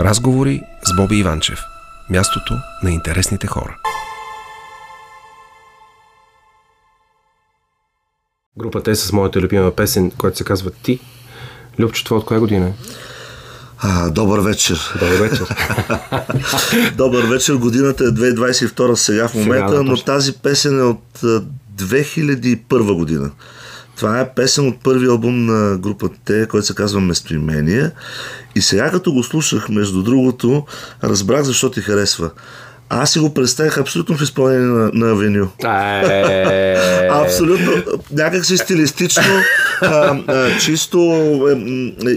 Разговори с Боби Иванчев. Мястото на интересните хора. Групата е с моята любима песен, която се казва Ти. Любче, това от коя година е? А, добър вечер. Добър вечер. добър вечер. Годината е 2022 сега в момента, сега, да, но тази песен е от 2001 година. Това е песен от първи албум на групата който се казва Местоимение. И сега като го слушах, между другото, разбрах защо ти харесва. Аз си го представях абсолютно в изпълнение на, на Авеню. Е. абсолютно. Някак си стилистично, а, а, чисто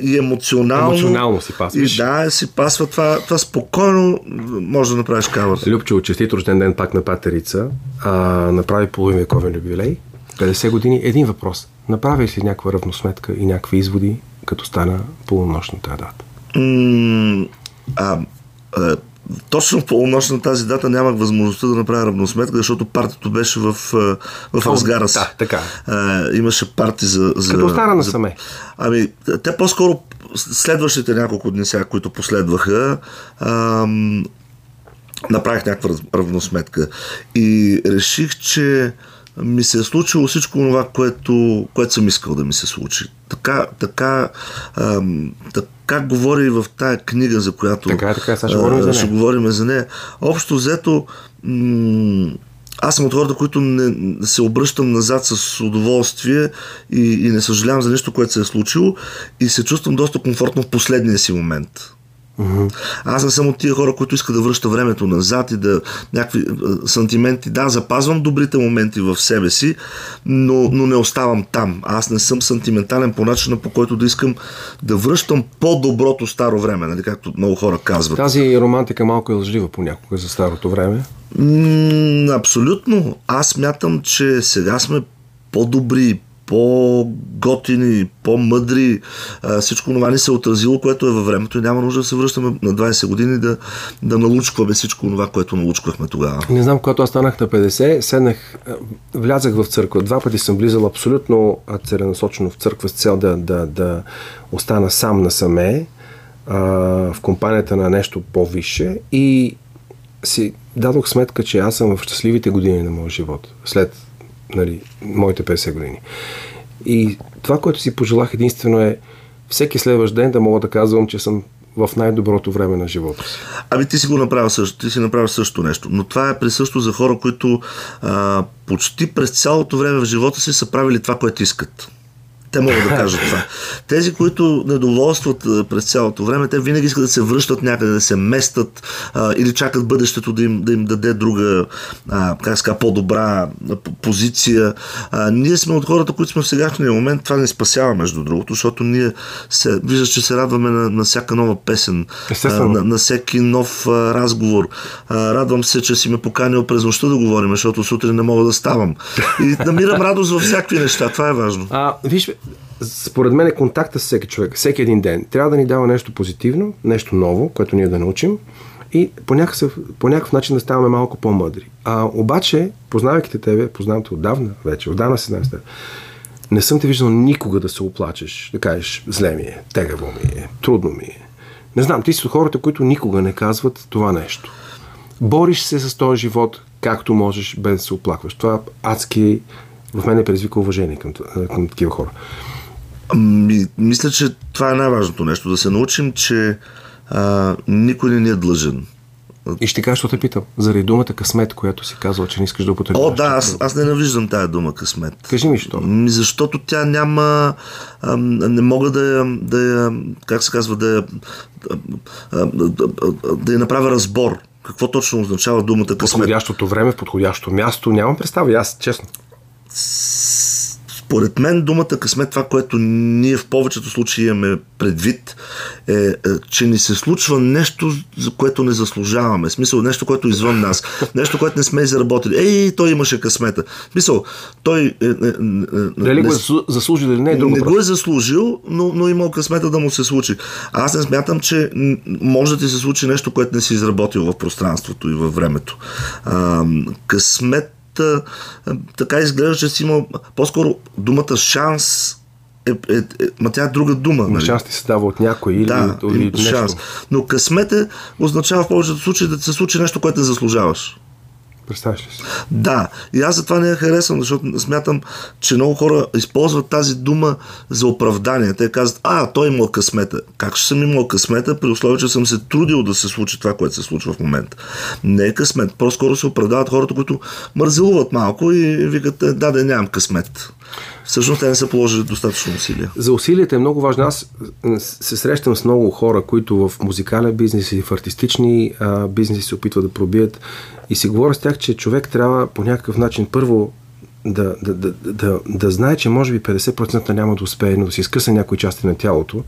и емоционално. Емоционално си пасва. И да, си пасва това, това спокойно може да направиш кавър. Любчо, честит рожден ден пак на Патерица. А, направи половин вековен юбилей. 50 години. Един въпрос. Направи си някаква равносметка и някакви изводи, като стана полунощната дата? М- а, а, точно в полунощ тази дата нямах възможността да направя равносметка, защото партито беше в, в разгара си. Да, така. А, имаше парти за... за Като остана насаме. Ами, те по-скоро следващите няколко дни сега, които последваха, ам, направих някаква равносметка. И реших, че ми се е случило всичко това, което, което съм искал да ми се случи. Така, така, ам, така говори в тая книга, за която така, е, така, сега ще, говорим за ще говорим за нея. Общо взето, м- аз съм от хората, които не се обръщам назад с удоволствие и, и не съжалявам за нещо, което се е случило и се чувствам доста комфортно в последния си момент. Mm-hmm. Аз не съм от тия хора, които искат да връща времето назад и да някакви сантименти. Да, запазвам добрите моменти в себе си, но, но не оставам там. Аз не съм сантиментален по начина, по който да искам да връщам по-доброто старо време, нали, както много хора казват. Тази романтика малко е лъжлива понякога за старото време. М- абсолютно. Аз мятам, че сега сме по-добри, по-готини, по-мъдри. Всичко това ни се е отразило, което е във времето и няма нужда да се връщаме на 20 години да, да налучкваме всичко това, което налучквахме тогава. Не знам, когато аз станах на 50, седнах, влязах в църква. Два пъти съм влизал абсолютно целенасочено в църква с цел да, да, да остана сам насаме в компанията на нещо по-висше и си дадох сметка, че аз съм в щастливите години на моя живот. След нали, моите 50 години. И това, което си пожелах единствено е всеки следващ ден да мога да казвам, че съм в най-доброто време на живота си. Ами ти си го направил също, ти си направил също нещо. Но това е присъщо за хора, които а, почти през цялото време в живота си са правили това, което искат. Те могат да кажат това. Тези, които недоволстват през цялото време, те винаги искат да се връщат някъде, да се местат а, или чакат бъдещето да им, да им даде друга, а, как ска, по-добра позиция. А, ние сме от хората, които сме в сегашния момент. Това не спасява, между другото, защото ние се, виждаш, че се радваме на, на всяка нова песен, а, на, на всеки нов а, разговор. А, радвам се, че си ме поканил през нощта да говорим, защото сутрин не мога да ставам. И намирам радост във всякакви неща. Това е важно. А, виж, според мен е контакта с всеки човек, всеки един ден. Трябва да ни дава нещо позитивно, нещо ново, което ние да научим и по някакъв, по някакъв начин да ставаме малко по-мъдри. А обаче, познавайки тебе, познавам те отдавна вече, отдавна се знам с теб, не съм те виждал никога да се оплачеш, да кажеш, зле ми е, тегаво ми е, трудно ми е. Не знам, ти си от хората, които никога не казват това нещо. Бориш се с този живот както можеш, без да се оплакваш. Това адски в мен е предизвика уважение към, към такива хора. Ми, мисля, че това е най-важното нещо. Да се научим, че а, никой не ни е длъжен. И ще кажа, що те питам. Заради думата късмет, която си казал, че не искаш да употребяваш. О, да, аз, аз ненавиждам тая дума късмет. Кажи ми, що? Защото тя няма... А, не мога да я, да я... Как се казва? Да я, да, да, да я направя разбор. Какво точно означава думата късмет? Подходящото време, в подходящото място. Нямам представа, аз честно. Според мен думата късмет, това, което ние в повечето случаи имаме предвид, е, е, че ни се случва нещо, за което не заслужаваме. В смисъл, нещо, което е извън нас. Нещо, което не сме заработили. Ей, той имаше късмета. В смисъл, той... Е, е, е, Дали го е заслужил или не е друго Не го е заслужил, но, но имал късмета да му се случи. Аз не смятам, че може да ти се случи нещо, което не си изработил в пространството и във времето. А, късмет така изглежда, че си има по-скоро думата шанс е, е, е, ма тя е друга дума. Нали? Шанс ти се дава от някой или, да, или нещо. Шанс. Но късмет е, означава в повечето случаи да се случи нещо, което не заслужаваш. Представяш ли си? Да, и аз затова не я харесвам, защото смятам, че много хора използват тази дума за оправдание. Те казват, а, той имал късмета. Как ще съм имал късмета, при условие, че съм се трудил да се случи това, което се случва в момента? Не е късмет. По-скоро се оправдават хората, които мързелуват малко и викат, «Е, да, да, нямам късмет. Всъщност те не са положили достатъчно усилия. За усилията е много важно. Аз се срещам с много хора, които в музикален бизнес или в артистични а, бизнеси се опитват да пробият и си говоря с тях, че човек трябва по някакъв начин първо да, да, да, да, да знае, че може би 50% няма да успее, но да си изкъса някои части на тялото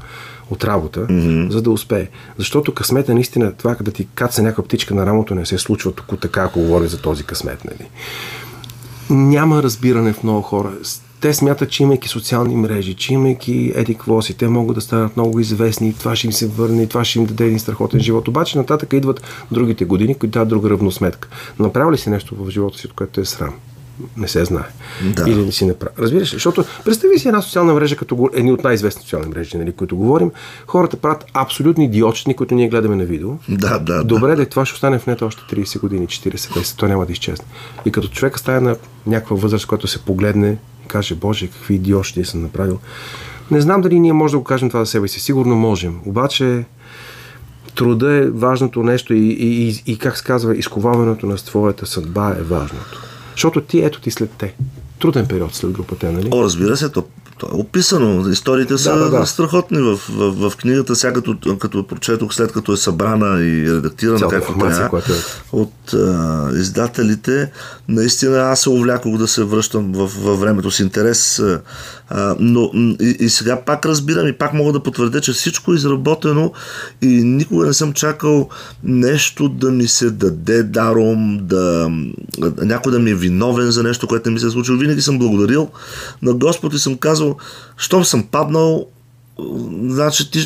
от работа, mm-hmm. за да успее. Защото късмета наистина, това да ти каца някаква птичка на рамото не се случва тук така, ако говорим за този късмет. Нали. Няма разбиране в много хора те смятат, че имайки социални мрежи, че имайки еди си, те могат да станат много известни, и това ще им се върне, и това ще им даде един страхотен живот. Обаче нататък идват другите години, които дадат друга равносметка. Направи ли си нещо в живота си, от което е срам? Не се знае. Да. Или не си направи. Разбираш ли? Защото представи си една социална мрежа, като едни от най-известни социални мрежи, нали, които говорим. Хората правят абсолютни идиотчини, които ние гледаме на видео. Да, да. Добре, да, това ще остане в нето още 30 години, 40, 50, то няма да изчезне. И като човека стане на някаква възраст, която се погледне каже, Боже, какви идиощи съм направил. Не знам дали ние можем да го кажем това за себе си. Сигурно можем. Обаче труда е важното нещо и, и, и, и как се казва, изковаването на твоята съдба е важното. Защото ти, ето ти след те. Труден период след групата, нали? О, разбира се, то то е описано. Историите са да, да, да. страхотни в, в, в книгата. Сега като, като прочетох, след като е събрана и редактирана както трябва е. от а, издателите, наистина аз се увлякох да се връщам в, във времето с интерес. А, но и, и сега пак разбирам и пак мога да потвърдя, че всичко е изработено и никога не съм чакал нещо да ми се даде даром, да, някой да ми е виновен за нещо, което не ми се е случило. Винаги съм благодарил на Господ и съм казал, щом съм паднал, значи ти,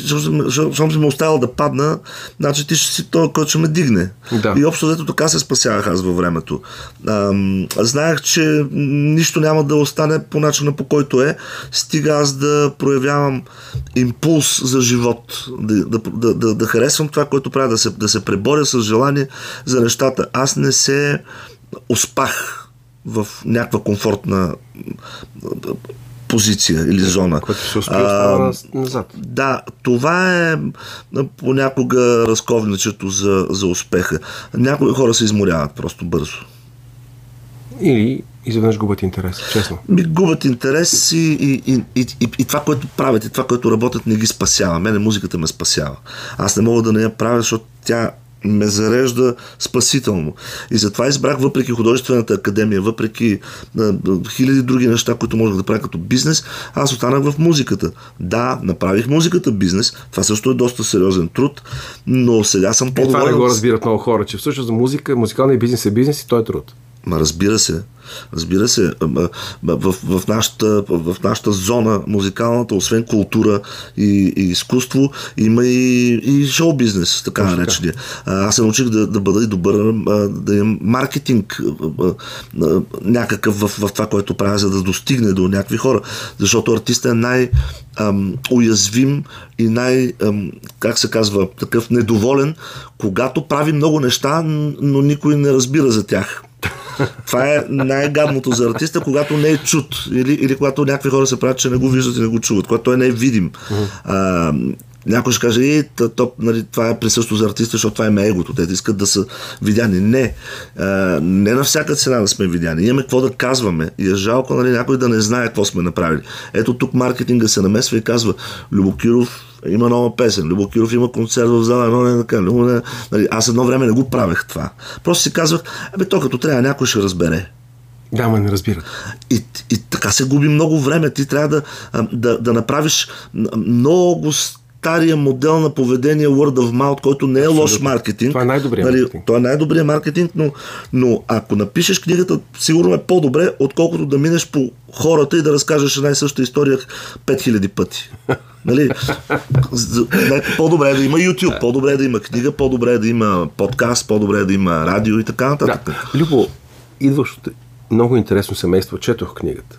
щом си ме оставил да падна, значи ти ще си той, който ще ме дигне. Да. И общо взето така се спасявах аз във времето. А, знаех, че нищо няма да остане по начина по който е, стига аз да проявявам импулс за живот, да, да, да, да, да харесвам това, което правя, да се, да се преборя с желание за нещата. Аз не се успах в някаква комфортна позиция или зона. Което се успее назад. Да, това е понякога разковничето за, за успеха. Някои хора се изморяват просто бързо. Или изведнъж губят интерес, честно. Ми губят интерес и, и, и, и, и, и това, което правят, и това, което работят, не ги спасява. Мене музиката ме спасява. Аз не мога да не я правя, защото тя ме зарежда спасително. И затова избрах, въпреки художествената академия, въпреки а, хиляди други неща, които можех да правя като бизнес, аз останах в музиката. Да, направих музиката бизнес, това също е доста сериозен труд, но сега съм по-доволен. Е, това не го разбират много хора, че всъщност музика, музикалния бизнес е бизнес и той е труд. Ма разбира се. Разбира се, в, в, нашата, в нашата зона музикалната, освен култура и, и изкуство, има и, и шоу бизнес, така наречения. Аз се научих да, да бъда и добър, да имам маркетинг някакъв в, в това, което правя, за да достигне до някакви хора. Защото артистът е най- уязвим и най, как се казва, такъв недоволен, когато прави много неща, но никой не разбира за тях. Това е най-гадното за артиста, когато не е чут. Или, или когато някакви хора се правят, че не го виждат и не го чуват, когато той не е видим. А, някой ще каже, и, то, нали, това е присъщо за артиста, защото това е егото. Те искат да са видяни. Не. А, не на всяка цена да сме видяни. Имаме какво да казваме. И е жалко нали, някой да не знае какво сме направили. Ето тук маркетинга се намесва и казва, Любокиров има нова песен, Любо Киров има концерт в зала, но не така. Не, нали, аз едно време не го правех това. Просто си казвах, абе то като трябва някой ще разбере. Да, ма не разбират. И, и така се губи много време. Ти трябва да, да, да направиш много стария модел на поведение word of mouth, който не е Абсолютно. лош маркетинг. Това е най-добрият нали, маркетинг. Това е най-добрият маркетинг, но, но ако напишеш книгата, сигурно е по-добре, отколкото да минеш по хората и да разкажеш една и съща история 5000 пъти. Нали? По-добре е да има YouTube, по-добре е да има книга, по-добре е да има подкаст, по-добре е да има радио и така нататък. Да. Любо, идваш от много интересно семейство, четох книгата.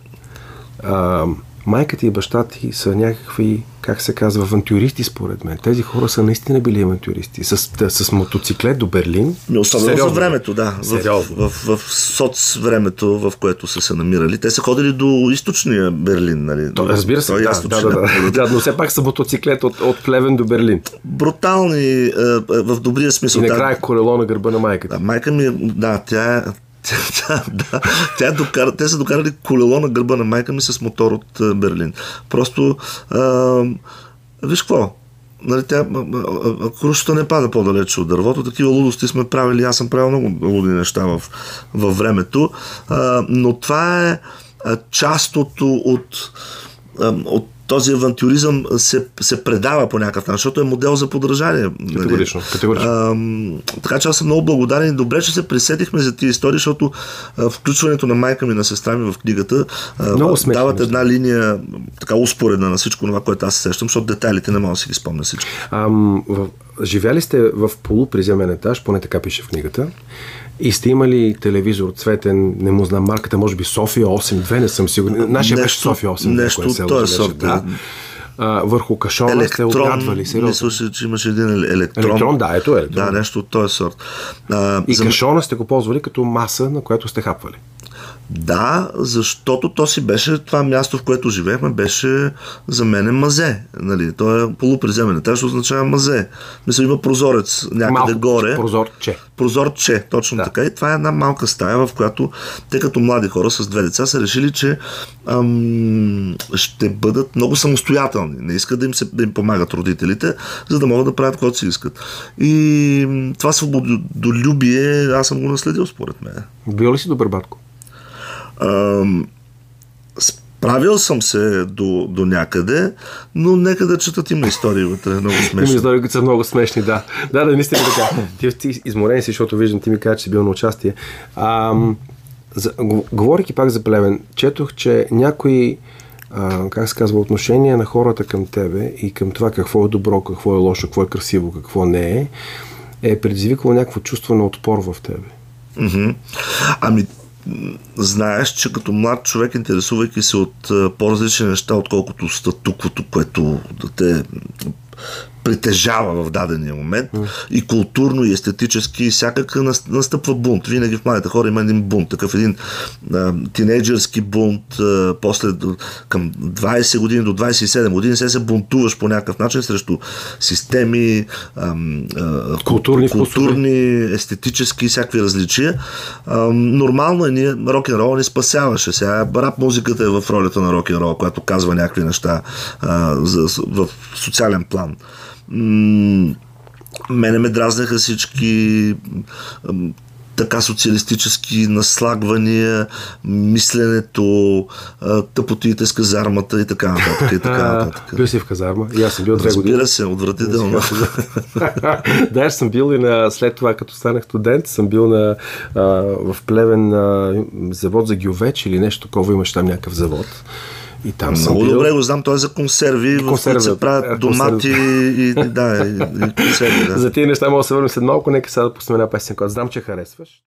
А, майката и баща ти са някакви, как се казва, авантюристи според мен. Тези хора са наистина били авантюристи. С, с мотоциклет до Берлин. Особено за времето, да. В, в, в, в соц времето, в което са се намирали. Те са ходили до източния Берлин, нали? То, разбира се, да, да, да, да, да, но все пак са мотоциклет от, от Плевен до Берлин. Брутални, е, е, в добрия смисъл. И накрая да, колело на гърба на майката. Да, майка ми, да, тя е тя, да, тя докара, те са докарали колело на гърба на майка ми с мотор от Берлин. Просто, а, виж какво, нали, тя, крушата не пада по-далече от дървото. Такива лудости сме правили. Аз съм правил много луди неща в, във времето. А, но това е част от, от, от този авантюризъм се, се предава по някакъв начин, защото е модел за подражание. Нали? Категорично. категорично. А, така че аз съм много благодарен и добре, че се присетихме за тези истории, защото а, включването на майка ми на сестра ми в книгата а, много дават една линия така успоредна на всичко това, което аз се сещам, защото детайлите не мога да си ги спомня всички. Ам, в, живяли сте в полуприземен етаж, поне така пише в книгата. И сте имали телевизор цветен, не му знам марката, може би София 8.2, не съм сигурен. Нашия нещо, беше София 8.2. Нещо от този сорт. Да. А, върху кашона електрон, сте отгадвали. Сериозно. Мисля, че имаше един електрон. Електрон, да, ето електрон. Да, нещо от този сорт. А, и за... кашона сте го ползвали като маса, на която сте хапвали. Да, защото то си беше това място, в което живеехме, беше за мен мазе. Нали? То е полуприземен етаж, означава мазе. Мисля, има прозорец някъде Малко, горе. Прозорче. Прозорче, точно да. така. И това е една малка стая, в която те като млади хора с две деца са решили, че ам, ще бъдат много самостоятелни. Не искат да им, се, да им помагат родителите, за да могат да правят каквото си искат. И това свободолюбие аз съм го наследил според мен. Бил ли си добър батко? Справил съм се до, до някъде, но нека да четат има истории вътре, много смешни. Има истории, които са много смешни, да. Да, да, наистина така. Ти, ти изморен си, защото виждам, ти ми каза, че си бил на участие. А, за, говорики пак за племен, четох, че някои а, как се казва, отношение на хората към тебе и към това какво е добро, какво е лошо, какво е красиво, какво не е, е предизвикало някакво чувство на отпор в тебе. Mm-hmm. Ами, знаеш, че като млад човек, интересувайки се от по-различни неща, отколкото статуквото, което да те притежава в дадения момент mm. и културно, и естетически, и всякак настъпва бунт. Винаги в младите хора има един бунт, такъв един а, тинейджърски бунт, а, после към 20 години до 27 години се се бунтуваш по някакъв начин срещу системи, а, а, културни, културни естетически и всякакви различия. А, нормално е ние, рок-н-рол ни спасяваше. Сега рап музиката е в ролята на рок-н-рол, която казва някакви неща а, за, в социален план мене ме дразнаха всички така социалистически наслагвания, мисленето, тъпотиите с казармата и така нататък. И така нататък. бил си в казарма? И аз съм бил две години. Разбира се, отвратително. да, аз съм бил и на, след това, като станах студент, съм бил на, а, в Плевен на завод за гювеч или нещо такова, имаш там някакъв завод. И там Много бил... добре го знам, той е за консерви, в които се правят е, домати и, да, и, и консерви. Да. за тези неща мога да се върнем след малко, нека сега да пуснем една песен, която знам, че харесваш.